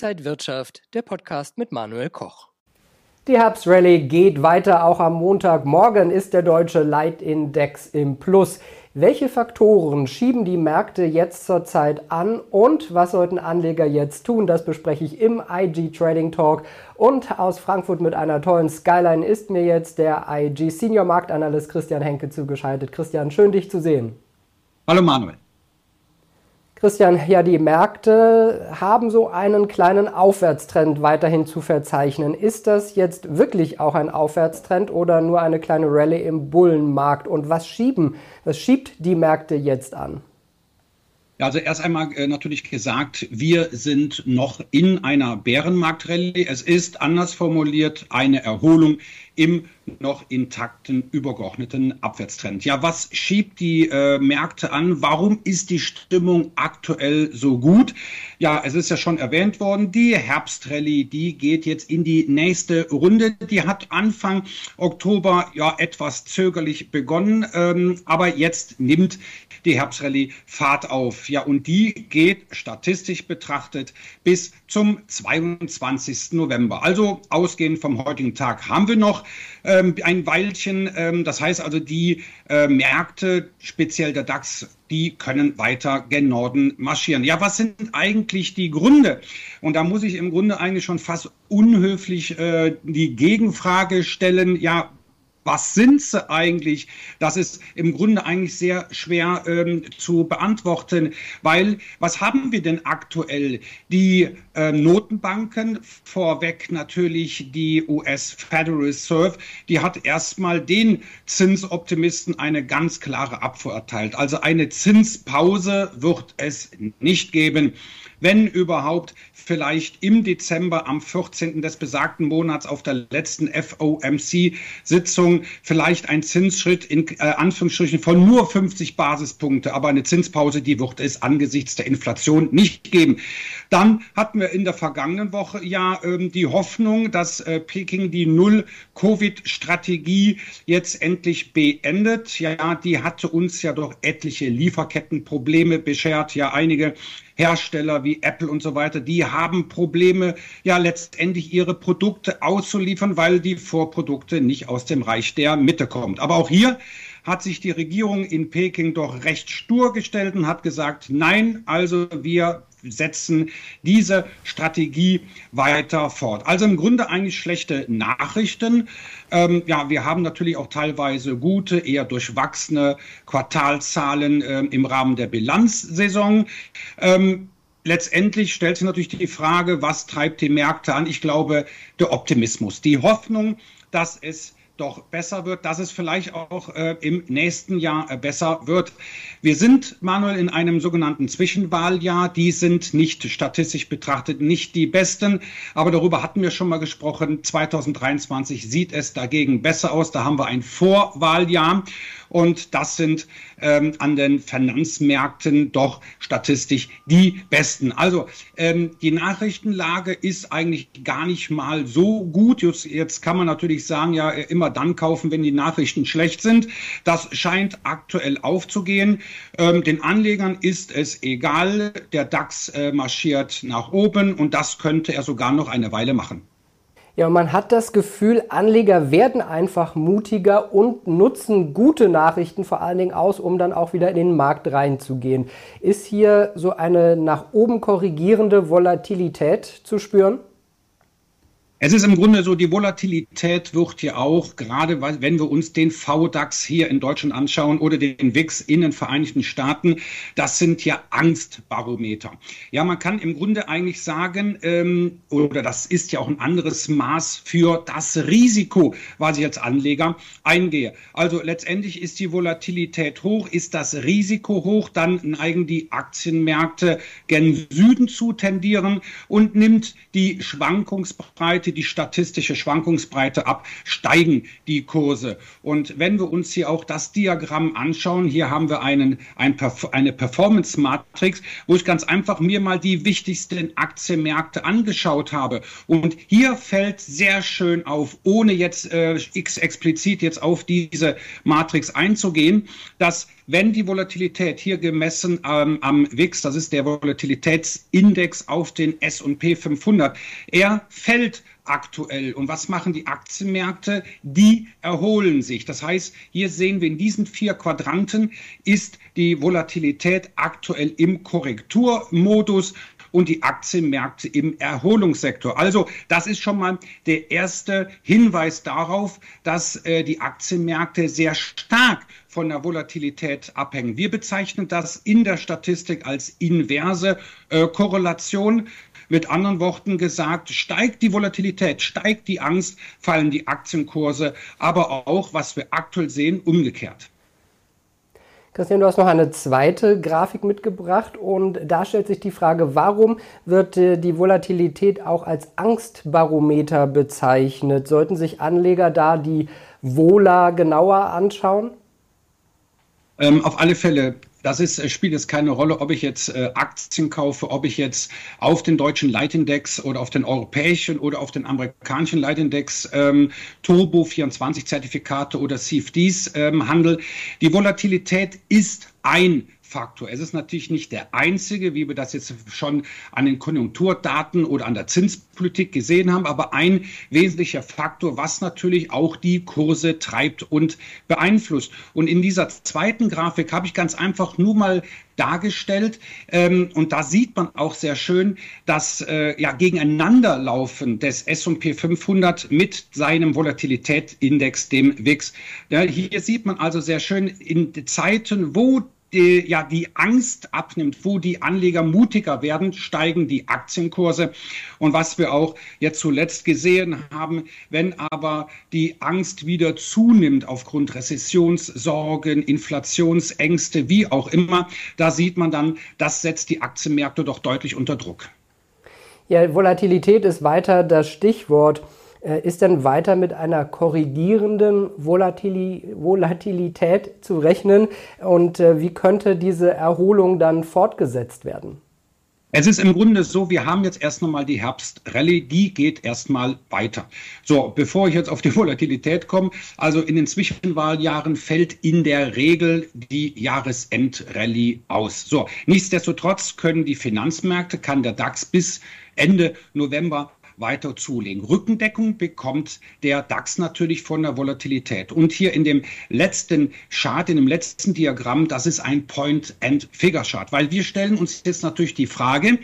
Inside Wirtschaft, der Podcast mit Manuel Koch. Die Herbstrallye geht weiter. Auch am Montagmorgen ist der deutsche Leitindex im Plus. Welche Faktoren schieben die Märkte jetzt zurzeit an und was sollten Anleger jetzt tun? Das bespreche ich im IG Trading Talk. Und aus Frankfurt mit einer tollen Skyline ist mir jetzt der IG Senior Marktanalyst Christian Henke zugeschaltet. Christian, schön dich zu sehen. Hallo Manuel. Christian, ja, die Märkte haben so einen kleinen Aufwärtstrend weiterhin zu verzeichnen. Ist das jetzt wirklich auch ein Aufwärtstrend oder nur eine kleine Rallye im Bullenmarkt? Und was schieben, was schiebt die Märkte jetzt an? Ja, also erst einmal äh, natürlich gesagt, wir sind noch in einer Bärenmarktrallye. Es ist anders formuliert eine Erholung im noch intakten, übergeordneten Abwärtstrend. Ja, was schiebt die äh, Märkte an? Warum ist die Stimmung aktuell so gut? Ja, es ist ja schon erwähnt worden, die Herbstrallye, die geht jetzt in die nächste Runde. Die hat Anfang Oktober ja etwas zögerlich begonnen, ähm, aber jetzt nimmt die Herbstrallye Fahrt auf. Ja, und die geht statistisch betrachtet bis zum 22. November. Also ausgehend vom heutigen Tag haben wir noch ähm, ein Weilchen. Ähm, das heißt also, die äh, Märkte, speziell der DAX, die können weiter gen Norden marschieren. Ja, was sind eigentlich die Gründe? Und da muss ich im Grunde eigentlich schon fast unhöflich äh, die Gegenfrage stellen. Ja, was sind sie eigentlich? Das ist im Grunde eigentlich sehr schwer ähm, zu beantworten, weil was haben wir denn aktuell? Die äh, Notenbanken, vorweg natürlich die US Federal Reserve, die hat erstmal den Zinsoptimisten eine ganz klare Abfuhr erteilt. Also eine Zinspause wird es nicht geben wenn überhaupt vielleicht im Dezember am 14. des besagten Monats auf der letzten FOMC-Sitzung vielleicht ein Zinsschritt in äh, Anführungsstrichen von nur 50 Basispunkte, aber eine Zinspause, die wird es angesichts der Inflation nicht geben. Dann hatten wir in der vergangenen Woche ja ähm, die Hoffnung, dass äh, Peking die Null-Covid-Strategie jetzt endlich beendet. Ja, die hatte uns ja doch etliche Lieferkettenprobleme beschert. Ja, einige Hersteller wie Apple und so weiter, die haben Probleme, ja letztendlich ihre Produkte auszuliefern, weil die Vorprodukte nicht aus dem Reich der Mitte kommt. Aber auch hier hat sich die Regierung in Peking doch recht stur gestellt und hat gesagt, nein, also wir setzen diese Strategie weiter fort. Also im Grunde eigentlich schlechte Nachrichten. Ähm, ja, wir haben natürlich auch teilweise gute, eher durchwachsene Quartalzahlen äh, im Rahmen der Bilanzsaison. Ähm, letztendlich stellt sich natürlich die Frage, was treibt die Märkte an? Ich glaube, der Optimismus, die Hoffnung, dass es doch besser wird, dass es vielleicht auch äh, im nächsten Jahr äh, besser wird. Wir sind, Manuel, in einem sogenannten Zwischenwahljahr. Die sind nicht statistisch betrachtet nicht die besten, aber darüber hatten wir schon mal gesprochen. 2023 sieht es dagegen besser aus. Da haben wir ein Vorwahljahr und das sind ähm, an den Finanzmärkten doch statistisch die besten. Also ähm, die Nachrichtenlage ist eigentlich gar nicht mal so gut. Jetzt, jetzt kann man natürlich sagen, ja, immer dann kaufen, wenn die Nachrichten schlecht sind. Das scheint aktuell aufzugehen. Ähm, den Anlegern ist es egal. Der DAX äh, marschiert nach oben und das könnte er sogar noch eine Weile machen. Ja, man hat das Gefühl, Anleger werden einfach mutiger und nutzen gute Nachrichten vor allen Dingen aus, um dann auch wieder in den Markt reinzugehen. Ist hier so eine nach oben korrigierende Volatilität zu spüren? Es ist im Grunde so, die Volatilität wird ja auch, gerade wenn wir uns den VDAX hier in Deutschland anschauen oder den WIX in den Vereinigten Staaten, das sind ja Angstbarometer. Ja, man kann im Grunde eigentlich sagen, ähm, oder das ist ja auch ein anderes Maß für das Risiko, was ich als Anleger eingehe. Also letztendlich ist die Volatilität hoch, ist das Risiko hoch, dann neigen die Aktienmärkte gen Süden zu tendieren und nimmt die Schwankungsbreite halte die statistische Schwankungsbreite ab, steigen die Kurse. Und wenn wir uns hier auch das Diagramm anschauen, hier haben wir einen, ein, eine Performance-Matrix, wo ich ganz einfach mir mal die wichtigsten Aktienmärkte angeschaut habe. Und hier fällt sehr schön auf, ohne jetzt äh, x explizit jetzt auf diese Matrix einzugehen, dass wenn die Volatilität hier gemessen ähm, am WIX, das ist der Volatilitätsindex auf den S&P 500, er fällt aktuell. Und was machen die Aktienmärkte? Die erholen sich. Das heißt, hier sehen wir in diesen vier Quadranten ist die Volatilität aktuell im Korrekturmodus und die Aktienmärkte im Erholungssektor. Also das ist schon mal der erste Hinweis darauf, dass äh, die Aktienmärkte sehr stark von der Volatilität abhängen. Wir bezeichnen das in der Statistik als inverse äh, Korrelation. Mit anderen Worten gesagt, steigt die Volatilität, steigt die Angst, fallen die Aktienkurse, aber auch, was wir aktuell sehen, umgekehrt. Christian, du hast noch eine zweite Grafik mitgebracht und da stellt sich die Frage, warum wird äh, die Volatilität auch als Angstbarometer bezeichnet? Sollten sich Anleger da die Vola genauer anschauen? Ähm, auf alle Fälle das ist, äh, spielt jetzt keine Rolle, ob ich jetzt äh, Aktien kaufe, ob ich jetzt auf den deutschen Leitindex oder auf den europäischen oder auf den amerikanischen Leitindex ähm, Turbo 24 Zertifikate oder CFDs ähm, handel. Die Volatilität ist ein Faktor. Es ist natürlich nicht der einzige, wie wir das jetzt schon an den Konjunkturdaten oder an der Zinspolitik gesehen haben, aber ein wesentlicher Faktor, was natürlich auch die Kurse treibt und beeinflusst. Und in dieser zweiten Grafik habe ich ganz einfach nur mal dargestellt. Ähm, und da sieht man auch sehr schön, dass äh, ja Gegeneinanderlaufen des S&P 500 mit seinem Volatilitätsindex, dem WIX. Ja, hier sieht man also sehr schön in Zeiten, wo die, ja, die Angst abnimmt, wo die Anleger mutiger werden, steigen die Aktienkurse. Und was wir auch jetzt zuletzt gesehen haben, wenn aber die Angst wieder zunimmt aufgrund Rezessionssorgen, Inflationsängste, wie auch immer, da sieht man dann, das setzt die Aktienmärkte doch deutlich unter Druck. Ja, Volatilität ist weiter das Stichwort. Äh, ist denn weiter mit einer korrigierenden Volatilität zu rechnen? Und äh, wie könnte diese Erholung dann fortgesetzt werden? Es ist im Grunde so, wir haben jetzt erst nochmal die Herbstrallye, die geht erstmal weiter. So, bevor ich jetzt auf die Volatilität komme, also in den Zwischenwahljahren fällt in der Regel die Jahresendrallye aus. So, nichtsdestotrotz können die Finanzmärkte, kann der DAX bis Ende November weiter zulegen. Rückendeckung bekommt der DAX natürlich von der Volatilität. Und hier in dem letzten Chart, in dem letzten Diagramm, das ist ein Point-and-Figure-Chart, weil wir stellen uns jetzt natürlich die Frage,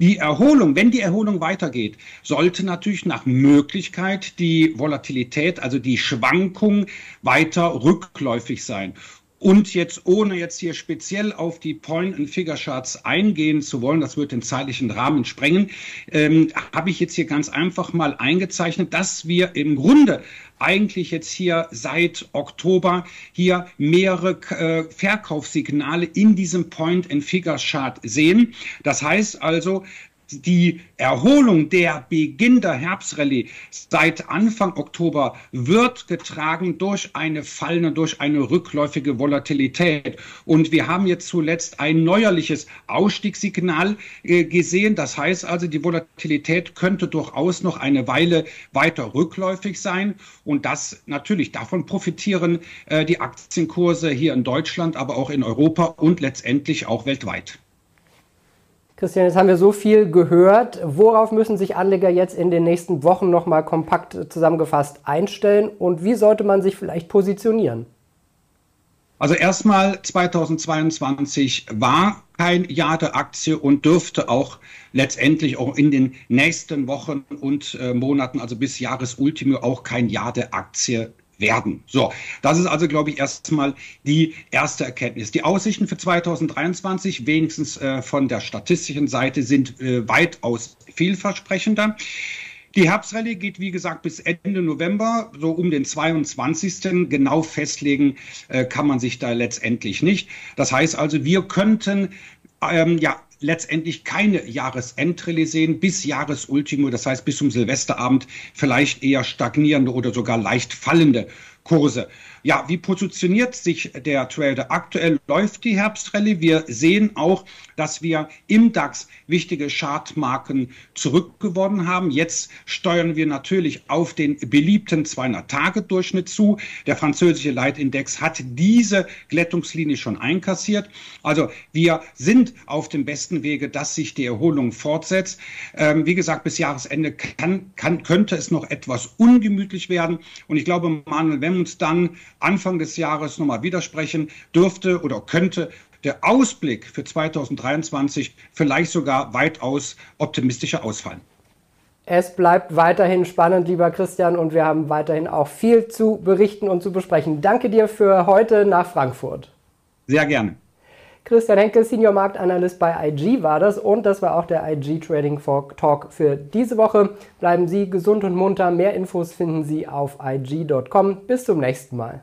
die Erholung, wenn die Erholung weitergeht, sollte natürlich nach Möglichkeit die Volatilität, also die Schwankung weiter rückläufig sein. Und jetzt, ohne jetzt hier speziell auf die Point-and-Figure-Charts eingehen zu wollen, das wird den zeitlichen Rahmen sprengen, ähm, habe ich jetzt hier ganz einfach mal eingezeichnet, dass wir im Grunde eigentlich jetzt hier seit Oktober hier mehrere äh, Verkaufssignale in diesem Point-and-Figure-Chart sehen. Das heißt also, die Erholung der Beginn der Herbstrallye seit Anfang Oktober wird getragen durch eine fallende, durch eine rückläufige Volatilität. Und wir haben jetzt zuletzt ein neuerliches Ausstiegssignal äh, gesehen. Das heißt also, die Volatilität könnte durchaus noch eine Weile weiter rückläufig sein. Und das natürlich, davon profitieren äh, die Aktienkurse hier in Deutschland, aber auch in Europa und letztendlich auch weltweit. Christian, jetzt haben wir so viel gehört. Worauf müssen sich Anleger jetzt in den nächsten Wochen nochmal kompakt zusammengefasst einstellen und wie sollte man sich vielleicht positionieren? Also erstmal 2022 war kein Jahr der Aktie und dürfte auch letztendlich auch in den nächsten Wochen und äh, Monaten, also bis Jahresultimo, auch kein Jahr der Aktie werden. So, das ist also, glaube ich, erstmal die erste Erkenntnis. Die Aussichten für 2023, wenigstens äh, von der statistischen Seite, sind äh, weitaus vielversprechender. Die Herbstrallye geht, wie gesagt, bis Ende November, so um den 22. Genau festlegen äh, kann man sich da letztendlich nicht. Das heißt also, wir könnten ähm, ja, letztendlich keine Jahresendrallye sehen, bis Jahresultimo, das heißt bis zum Silvesterabend vielleicht eher stagnierende oder sogar leicht fallende Kurse. Ja, wie positioniert sich der Trader? Aktuell läuft die Herbstrallye. Wir sehen auch, dass wir im DAX wichtige Chartmarken zurückgewonnen haben. Jetzt steuern wir natürlich auf den beliebten 200-Tage-Durchschnitt zu. Der französische Leitindex hat diese Glättungslinie schon einkassiert. Also wir sind auf dem besten Wege, dass sich die Erholung fortsetzt. Ähm, wie gesagt, bis Jahresende kann, kann, könnte es noch etwas ungemütlich werden. Und ich glaube, Manuel, wenn uns dann Anfang des Jahres nochmal widersprechen, dürfte oder könnte der Ausblick für 2023 vielleicht sogar weitaus optimistischer ausfallen. Es bleibt weiterhin spannend, lieber Christian, und wir haben weiterhin auch viel zu berichten und zu besprechen. Danke dir für heute nach Frankfurt. Sehr gerne. Christian Henke, Senior Marktanalyst bei IG war das und das war auch der IG Trading Talk für diese Woche. Bleiben Sie gesund und munter. Mehr Infos finden Sie auf IG.com. Bis zum nächsten Mal.